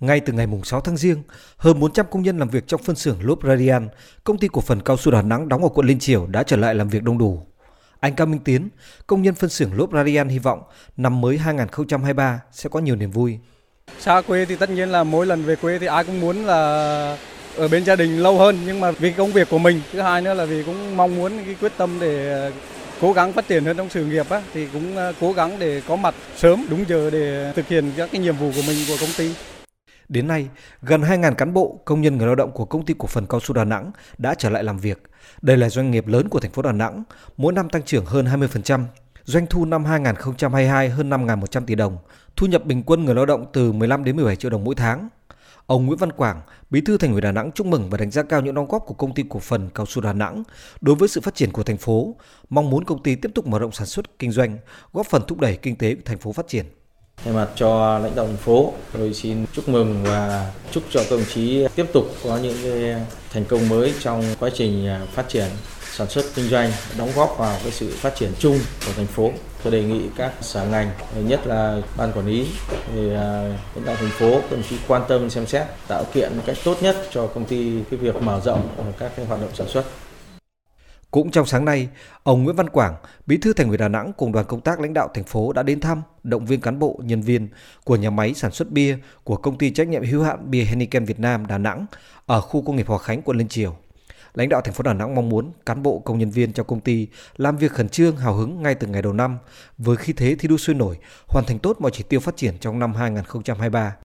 Ngay từ ngày 6 tháng Giêng, hơn 400 công nhân làm việc trong phân xưởng lốp Radian, công ty cổ phần cao su Đà Nẵng đóng ở quận Liên Triểu đã trở lại làm việc đông đủ. Anh Cao Minh Tiến, công nhân phân xưởng lốp Radian hy vọng năm mới 2023 sẽ có nhiều niềm vui. Xa quê thì tất nhiên là mỗi lần về quê thì ai cũng muốn là ở bên gia đình lâu hơn nhưng mà vì công việc của mình thứ hai nữa là vì cũng mong muốn cái quyết tâm để ờ, cố gắng phát triển hơn trong sự nghiệp á, thì cũng ờ, cố gắng để có mặt sớm đúng giờ để thực hiện các cái nhiệm vụ của mình của công ty. Đến nay, gần 2.000 cán bộ, công nhân người lao động của công ty cổ phần cao su Đà Nẵng đã trở lại làm việc. Đây là doanh nghiệp lớn của thành phố Đà Nẵng, mỗi năm tăng trưởng hơn 20%. Doanh thu năm 2022 hơn 5.100 tỷ đồng, thu nhập bình quân người lao động từ 15 đến 17 triệu đồng mỗi tháng. Ông Nguyễn Văn Quảng, Bí thư Thành ủy Đà Nẵng chúc mừng và đánh giá cao những đóng góp của công ty cổ phần cao su Đà Nẵng đối với sự phát triển của thành phố, mong muốn công ty tiếp tục mở rộng sản xuất kinh doanh, góp phần thúc đẩy kinh tế của thành phố phát triển. Thay mặt cho lãnh đạo thành phố, tôi xin chúc mừng và chúc cho các đồng chí tiếp tục có những thành công mới trong quá trình à, phát triển sản xuất kinh doanh đóng góp vào cái sự phát triển chung của thành phố. Tôi đề nghị các sở ngành, nhất là ban quản lý, thì à, lãnh đạo thành phố, đồng chí quan tâm xem xét tạo kiện một cách tốt nhất cho công ty cái việc mở rộng các cái hoạt động sản xuất. Cũng trong sáng nay, ông Nguyễn Văn Quảng, Bí thư Thành ủy Đà Nẵng cùng đoàn công tác lãnh đạo thành phố đã đến thăm, động viên cán bộ, nhân viên của nhà máy sản xuất bia của công ty trách nhiệm hữu hạn bia Henneken Việt Nam Đà Nẵng ở khu công nghiệp Hòa Khánh, quận Liên Triều. Lãnh đạo thành phố Đà Nẵng mong muốn cán bộ công nhân viên trong công ty làm việc khẩn trương, hào hứng ngay từ ngày đầu năm với khí thế thi đua sôi nổi, hoàn thành tốt mọi chỉ tiêu phát triển trong năm 2023.